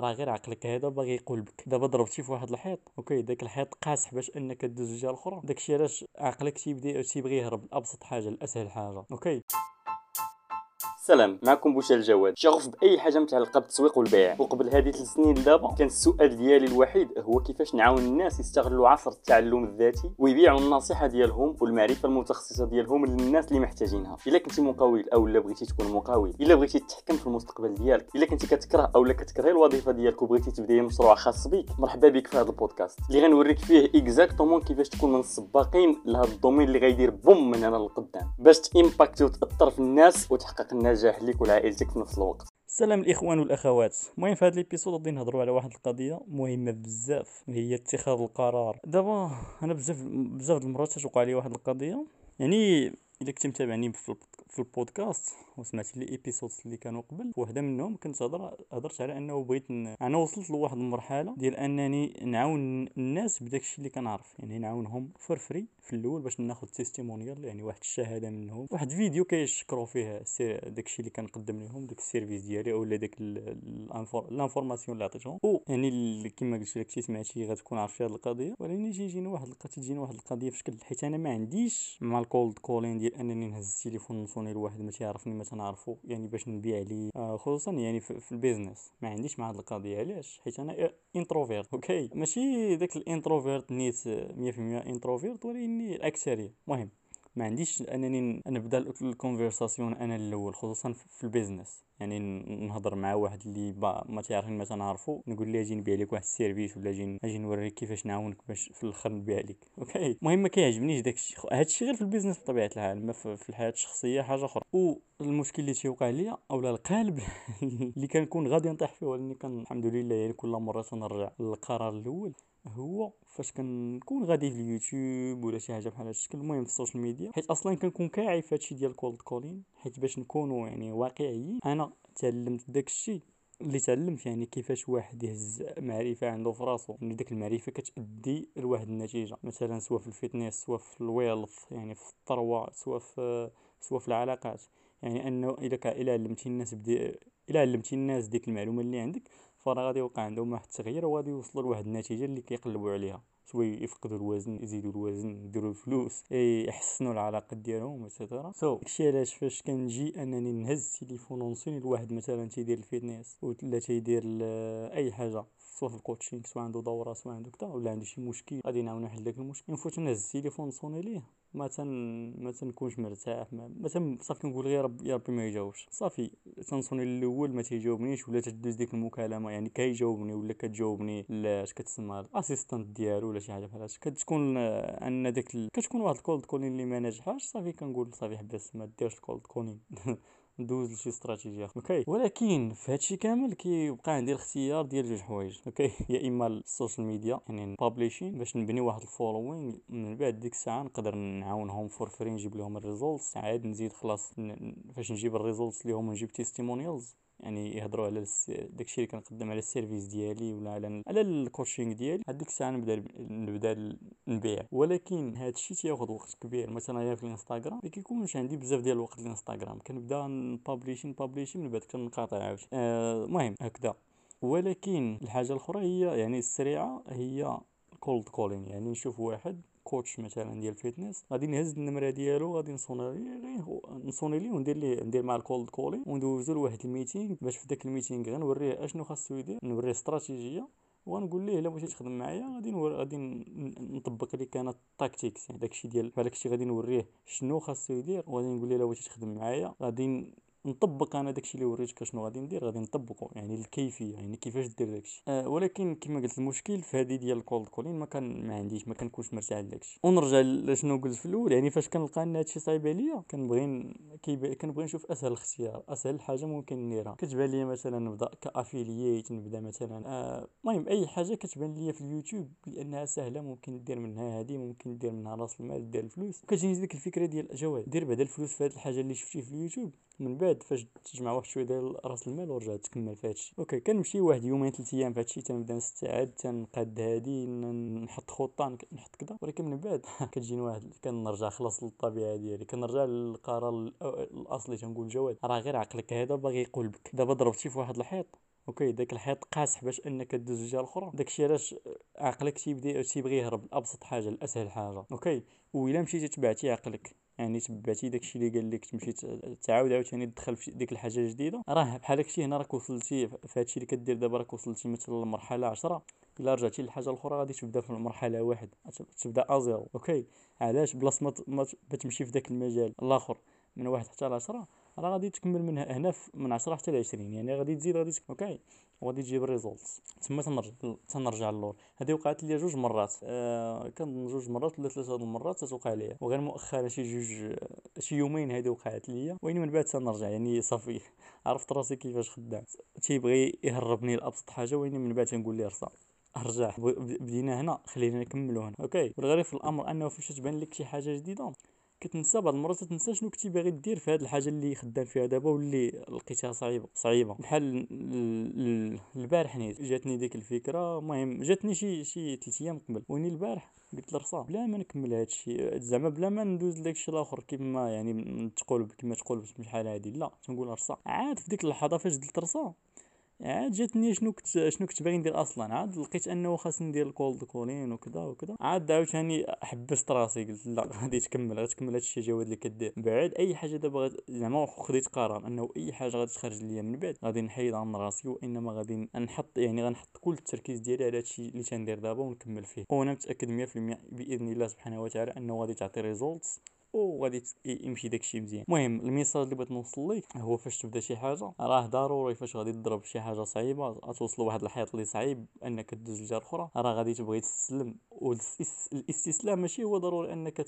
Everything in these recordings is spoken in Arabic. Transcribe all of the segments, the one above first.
راه غير عقلك. هذا باغي يقول بك. دابا ضربتي في واحد الحيط okay داك الحيط قاصح باش إنك دوز الجهه الاخرى داكشي علاش عقلك تيبدا تيبغي يهرب. لابسط حاجة لاسهل حاجة. Okay. سلام معكم بوشا الجواد شغوف بأي حاجة متعلقه بالتسويق والبيع. وقبل هذه ثلاث سنين لدابا كان السؤال ديالي الوحيد هو كيفاش نعاون الناس يستغلوا عصر التعلم الذاتي ويبيعوا النصيحة ديالهم والمعرفة المتخصصة ديالهم للناس اللي محتاجينها. إلا كنتي مقاول أو لا بغيتي تكون مقاول إلا بغيتي تتحكم في المستقبل ديالك إلا كنتي كتكره أو لا كتكره الوظيفة ديالك وبغيتي تبدأي مشروع خاص بك مرحبا بك في هذا البودكاست. اللي غنوريك فيه exactement كيفاش تكون من السباقين لهذا ال domaine اللي غيدير boom من هنا للقدام باش تامباكتي وتأثر في الناس وتحقق النجاح ليك والعائله ديالك في نفس الوقت. السلام الإخوان والأخوات. المهم في هذا ال episode غادي نهضروا على واحد القضية مهمة بزاف هي اتخاذ القرار. دابا أنا بزاف بزاف المرات توقع لي واحد القضية. يعني إلا كنت متابعني في البودكاست وسمعت لي episodes اللي كانوا قبل وحده منهم كنت هضر هضرت على أنه بغيت ن... أنا وصلت لواحد المرحلة ديال أنني نعاون الناس بداك الشيء اللي كنعرف يعني نعاونهم for free في الأول باش ناخذ testimonial يعني واحد الشهادة منهم واحد فيديو كيشكروا فيه داك الشيء اللي كنقدم لهم داك ال service ديالي اولا داك ال information اللي عطيتهم. أو يعني كما قلت لك شي سمعتي غتكون عارف هذه القضية ولكن تيجيني واحد تجيني واحد القضية في شكل حيت أنا ما عنديش مع ال cold calling ديال انني نهز التليفون نصوني لواحد ما تيعرفني ما تنعرفو يعني باش نبيع لي آه خصوصا يعني في, في ال business. ما عنديش مع هاد القضية علاش؟ حيت أنا introvert okay؟ ماشي داك ال introvert نيت 100% introvert ولكني الاكثريه المهم ما عنديش أنني نبدأ ال conversation أنا الأول خصوصا في ال business يعني نهضر مع واحد اللي ما تعرفني ما تنعرفو نقول ليه أجي نبيع لك واحد ال service ولا أجي أجي نوريك كيفاش نعاونك باش في الأخر نبيع لك. okay؟ المهم ما كيعجبنيش داك الشيء هذا الشيء غير في ال business بطبيعة الحال ما في الحياة الشخصية حاجة أخرى. والمشكل اللي تيوقع ليا أولا القالب اللي كنكون غادي نطيح فيه ولكن كان الحمد لله يعني كل مرة تنرجع للقرار الأول هو فاش كنكون غادي في اليوتيوب ولا شي حاجة بحال هذا الشكل. المهم في ال social media حيت أصلا كنكون كاعي في هادشي ديال cold calling حيت باش نكونوا يعني واقعيين أنا تعلمت داك الشيء اللي تعلمت يعني كيفاش واحد يهز معرفة عنده في راسو. يعني ديك المعرفة كتأدي لواحد النتيجة. مثلا سواء في ال fitness سواء في ال wealth يعني في الثروة سواء في سواء في العلاقات. يعني أنه إذا الا علمتي الناس بدي الا علمتي الناس ديك المعلومة اللي عندك فراه غادي يوقع عندهم واحد التغيير وغادي يوصلوا لواحد النتيجة اللي كيقلبوا عليها. شوية يفقدوا الوزن يزيدوا الوزن يديروا الفلوس يحسنوا العلاقات ديالهم ايتترا سو so, داكشي علاش فاش كنجي أنني نهز التليفون ونصوني لواحد مثلا تيدير ال fitness ولا تيدير أي حاجة. سواء في ال coaching سواء عنده دوره سواء عنده كذا ولا عنده شي مشكل غادي نعاونو نحل داك المشكل. نفوت نهز التليفون نصوني ليه ما تن ما تنكونش مرتاح ما, ما تن صافي كنقول غير رب يا ربي ما يجاوبش. صافي تنصوني الأول ما تيجاوبنيش ولا تدوز ديك المكالمة يعني كيجاوبني ولا كتجاوبني اش كتسمى ال assistant ديالو ولا شي حاجة بحال هكا كتكون أن ال... كتكون واحد ال cold calling اللي ما ناجحاش صافي كنقول صافي حبس ما ديرش ال cold calling ندوز لشي استراتيجية. Okay. ولكن في هادشي كامل كيبقى عندي الاختيار ديال جوج حوايج. Okay. يا إما ال social media يعني publishing باش نبني واحد ال following من بعد ديك الساعة نقدر نعاونهم for free نجيب لهم ال results عاد نزيد خلاص فاش نجيب ال results ليهم نجيب testimonials يعني يهضروا على داكشي اللي كنقدم على ال service ديالي ولا على على ال coaching ديالي هذيك الساعة نبدا نبدا نبيع. ولكن هذا الشيء تياخذ وقت كبير. مثلا غير في الإنستغرام ما كيكونش عندي بزاف ديال الوقت الإنستغرام. كنبدا نبابليشي نبابليشي من بعد كنقاطع عاوتاني. آه، المهم آه هكذا. ولكن الحاجة الأخرى هي يعني السريعة هي cold calling يعني نشوف واحد coach مثلا ديال ال fitness غادي نهز النمرة ديالو غادي نصوني ليه نصوني ليه وندير ليه ندير مع ال cold calling وندوزو لواحد ال meeting باش في داك ال meeting غنوريه أشنو خاصو يدير نوريه استراتيجية ونقول ليه إلا بغيتي تخدم معايا غادي نور غادي نطبق لك أنا ال tactics يعني داكشي ديال داكشي غادي نوريه شنو خاصو يدير وغادي نقول ليه إلا بغيتي تخدم معايا غادي نطبق أنا داكشي اللي وريتك شنو غادي ندير غادي نطبقه يعني الكيفية يعني كيفاش دير داكشي. أه ولكن كما قلت المشكل في هذه ديال ال cold calling ما كان ما عنديش ما كنكونش مرتاح لداكشي. ونرجع لشنو قلت في الأول يعني فاش كنلقى إن هادشي صعيب عليا كنبغي كنبغي نشوف أسهل اختيار أسهل حاجة ممكن نديرها. كتبان لي مثلا نبدأ ك affiliate نبدأ مثلا آه، المهم أه أي حاجة كتبان لي في اليوتيوب لأنها سهلة ممكن دير منها هذه ممكن دير منها راس المال دير الفلوس. كتجيني ديك الفكرة ديال جواد دير بعدا الفلوس في هذه الحاجة اللي شفتي في اليوتيوب. من بعد فاش تجمع واحد شوية ديال رأس المال ورجع تكمل في هادشي. okay كنمشي واحد يومين ثلاث أيام في هادشي تنبدا نستعد تنقاد هادي نحط خطة نحط كذا ولكن من بعد كتجيني واحد كنرجع خلاص للطبيعة ديالي. كنرجع للقرار الأصلي تنقول جواد راه غير عقلك هذا باغي يقولب ك. دابا ضربتي في واحد الحيط. okay داك الحيط قاصح باش أنك دوز الجهه الاخرى داكشي علاش عقلك تيبدا تيبغي يهرب. لابسط حاجة لاسهل حاجة. okay وإلا مشيتي تبعتي عقلك. يعني تبعتي داكشي اللي قال لك تمشي تعاود عاوتاني تدخل في ديك الحاجة الجديدة. راه بحال داكشي هنا راك وصلتي في هادشي اللي كدير دابا راك وصلتي مثلا للمرحله 10 إلا رجعتي للحاجة الأخرى غادي تبدا في المرحلة واحد تبدا à zéro okay؟ علاش؟ بلاصة ما تمشي في داك المجال الآخر من واحد حتى لعشرة؟ راه غادي تكمل من هنا من عشرة حتى لعشرين يعني غادي تزيد غادي okay وغادي تجيب ال results. تما تنرجع تنرجع للور. هذه وقعت لي جوج مرات. آه كنظن جوج مرات ولا ثلاثة المرات تتوقع ليا. وغير مؤخرا شي جوج شي يومين هذه وقعت ليا. وي من بعد تنرجع يعني صافي. عرفت راسي كيفاش خدام. تيبغي يهربني لأبسط حاجة وي من بعد تنقول ليه رصا. أرجع. بدينا هنا خلينا نكملوا هنا. okay. والغريب في الأمر أنه فاش تبان لك شي حاجة جديدة؟ كتنسى بعض المرات تنسى شنو كنتي باغي دير في هذه الحاجة اللي خدام فيها دابا واللي لقيتها صعيبة صعيبة. بحال البارح نيت جاتني ديك الفكرة المهم جاتني شي شي 3 أيام قبل. ويني البارح قلت لرصا بلا ما نكمل هذا الشيء زعما بلا ما ندوز لك الشيء الآخر كيما يعني تقول كيما تقول بحال هذه لا تنقول رصا عاد في ديك اللحظة فاش قلت رصا عاد جاتني شنو كنت شنو كنت باغي ندير أصلا. عاد لقيت أنه خاصني ندير ال cold calling وكذا وكذا. عاد عاوتاني حبست راسي قلت لا غادي تكمل غادي تكمل هادشي جواد اللي كدير. بعد أي حاجة دابا زعما خديت قرار أنه أي حاجة غادي تخرج ليا من بعد غادي نحيد عن راسي وإنما غادي نحط يعني غنحط كل التركيز ديالي على هادشي اللي تندير دابا ونكمل فيه. وأنا متأكد 100% بإذن الله سبحانه وتعالى أنه غادي تعطي results وغادي يمشي داكشي مزيان. المهم ال message اللي بغيت نوصل لك هو فاش تبدا شي حاجة. راه ضروري فاش غادي تضرب شي حاجة صعيبة غتوصل لواحد الحيط اللي صعيب انك تدوز الجهه الاخرى راه غادي تبغي تستسلم والاستسلام ماشي هو ضروري انك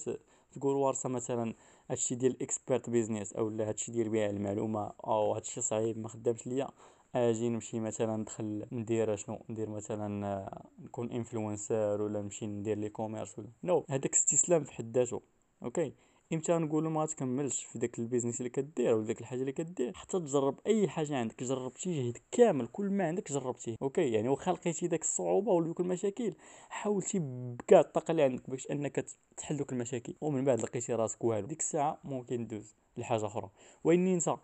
تقول وا رصا مثلا هادشي ديال ال expert business أو هادشي ديال بيع المعلومة أو هادشي صعيب ما خدامش ليا. أجي نمشي مثلا ندخل ندير شنو؟ ندير مثلا نكون influencer ولا نمشي ندير لي e-commerce ولا no هذاك استسلام في حد ذاته okay؟ إمتى نقولوا ما تكملش في داك ال business اللي كدير ولا داك الحاجة اللي كدير حتى تجرب أي حاجة عندك جربتي جهدك كامل كل ما عندك جربتيه okay؟ يعني واخا لقيتي داك الصعوبة ولا المشاكل حاولتي بكاع الطاقة اللي عندك باش أنك تحل دوك المشاكل ومن بعد لقيتي راسك والو. ديك الساعة ممكن دوز لحاجة أخرى. واني أنت؟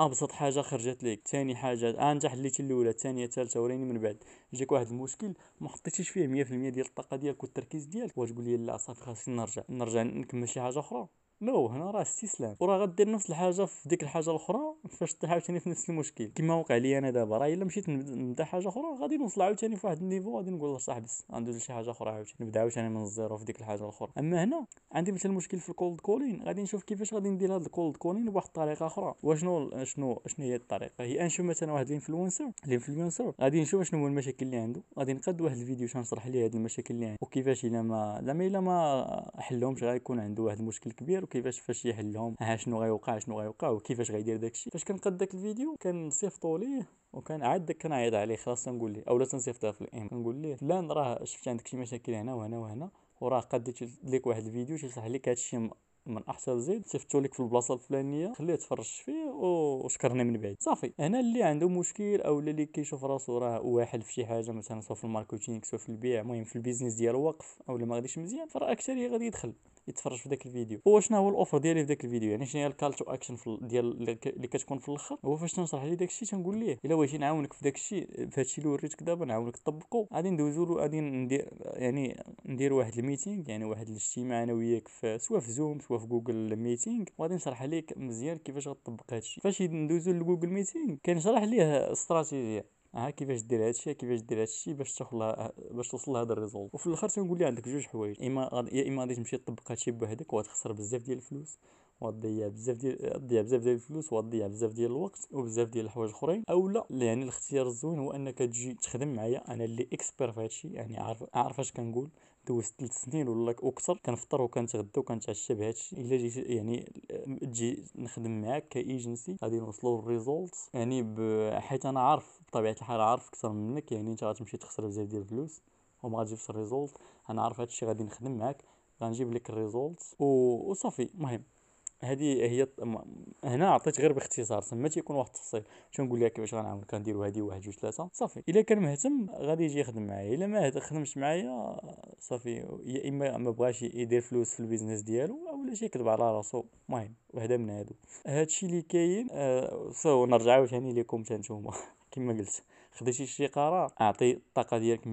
أبسط حاجة خرجت لك ثاني حاجة انت حليتي الأولى الثانية الثالثه وريني من بعد. جاك واحد المشكل ما حطيتيش فيه 100% ديال الطاقة ديالك والتركيز ديالك. وتقول لي لا صافي خاصني نرجع. نرجع نكمل شي حاجة أخرى؟ no هنا راه استسلام وراه غدير نفس الحاجة في ديك الحاجة الأخرى فاش طيح عاوتاني في نفس المشكل. كما وقع لي أنا دابا راه إلا مشيت نبدا حاجة أخرى غادي نوصل عاوتاني في واحد ال niveau غادي نقول صاحبي غندوز لشي حاجة أخرى عاوتاني. نبدأ عاوتاني من ال zéro في ديك الحاجة الأخرى. أما هنا عندي مثلا مشكل في ال cold calling غادي نشوف كيفاش غادي ندير هذا ال cold calling بواحد الطريقة أخرى. وشنو شنو شنو هي الطريقة؟ هي نشوف مثلا واحد ال influencer. ال influencer غادي نشوف شنو هو المشاكل اللي عنده. غادي نقاد واحد الفيديو نشرح ليه هاد المشاكل اللي عنده. وكيفاش إلا ما زعما إلا ما حلهمش غيكون عنده واحد المشكل كبير. وكيفاش فاش يحل لهم ها شنو غيوقع شنو غيوقع وكيفاش غيدير داكشي. فاش كنقاد داك الفيديو كنصيفطو ليه وكان عاد داك كنعيط عليه. خلاص نقول ليه اولا تنصيفطها في ال DM كنقول ليه فلان راه شفت عندك شي مشاكل هنا وهنا وهنا وراه قديت لك واحد الفيديو تيشرح لك هادشي من أحسن زيد صيفطو لك في البلاصة الفلانية خليه تفرج فيه وشكرني من بعد. صافي. أنا اللي عنده مشكل أو اللي كيشوف راسو راه واحد في شي حاجة مثلا سواء في ال marketing سواء في البيع المهم في ال business ديالو واقف أو ما غاديش مزيان فراه أكثر غادي يدخل يتفرج في ذاك الفيديو. هو شنو هو ال offer ديالي في ذاك الفيديو؟ يعني شنو هي ال call to action ديال اللي كتكون في الأخر؟ هو فاش تنشرح ليه داك الشيء تنقول ليه إلا بغيتي نعاونك في داك الشيء في هذا الشيء اللي وريتك دابا نعاونك تطبقو غادي ندوزو له غادي ندير يعني ندير واحد ال meeting يعني واحد الاجتماع أنا وياك سواء في زوم سواء في جوجل meeting وغادي نشرح لك مزيان كيفاش غتطبق هذا الشيء فاش ندوزو لجوجل meeting كنشرح ليه استراتيجية. ها كيفاش دير هادشي كيفاش دير هادشي باش تاخذ باش توصل لهذا ال result. وفي الآخر تنقول لي عندك جوج حوايج. إما يا إما غادي تمشي تطبق هادشي بوحدك وغتخسر بزاف ديال الفلوس. وتضيع بزاف ديال تضيع بزاف ديال الفلوس وتضيع بزاف ديال الوقت وبزاف ديال الحوايج اخرين. أو لا يعني الاختيار الزوين هو أنك تجي تخدم معايا. أنا اللي expert في هادشي يعني عارف عارف اش كنقول. دوزت ثلاث سنين ولا أكثر كنفطر وكنتغدى وكنتعشى بهادشي. إلا جيت يعني تجي نخدم معاك كإيجنسي غادي نوصلوا لل result يعني حيت أنا عارف بطبيعة الحال عارف أكثر منك يعني أنت غتمشي تخسر بزاف ديال الفلوس وما غاتجيبش ال result أنا عارف هادشي غادي نخدم معاك غنجيب لك ال result وصافي المهم. هذه هي هنا عطيت غير باختصار تما تيكون واحد التفصيل. نقول لك كيفاش غنعاون كنديروا هذه واحد جوج ثلاثة صافي إلا كان مهتم غادي يجي يخدم معايا إلا ما خدمش معايا صافي يا إما ما بغاش يدير فلوس في ال business ديالو أولا شي يكذب على راسو. المهم وحده من هادو. هادشي اللي كاين آه so نرجع عاوتاني لكم حتى نتوما. كما قلت خديتي شي قرار أعطي الطاقة ديالك 100%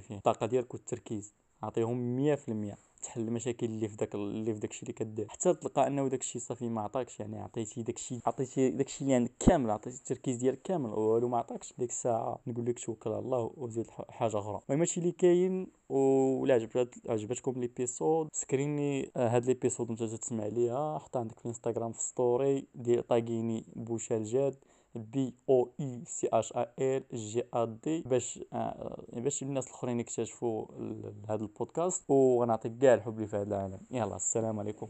فيه. الطاقة ديالك والتركيز أعطيهم 100% تحل المشاكل اللي في داك اللي في داكشي اللي كدير. حتى تلقى أنه داكشي صافي ما عطاكش يعني عطيتي داكشي عطيتي داكشي اللي عندك كامل عطيتي التركيز ديالك كامل والو ما عطاكش ديك الساعة. نقول لك توكل على الله وزيد حاجة أخرى. المهم هادشي اللي كاين ولا عجبت عجبتكم l'épisode screen ي آه، هاد l'épisode انت تسمع ليها. حط عندك في الإنستغرام في story ديالك tag يني بوشال جاد. B O U C H A L J A D باش آه باش الناس الأخرين يكتشفوا هذا البودكاست ونعطيك كاع الحب اللي في هذا العالم. يلا السلام عليكم.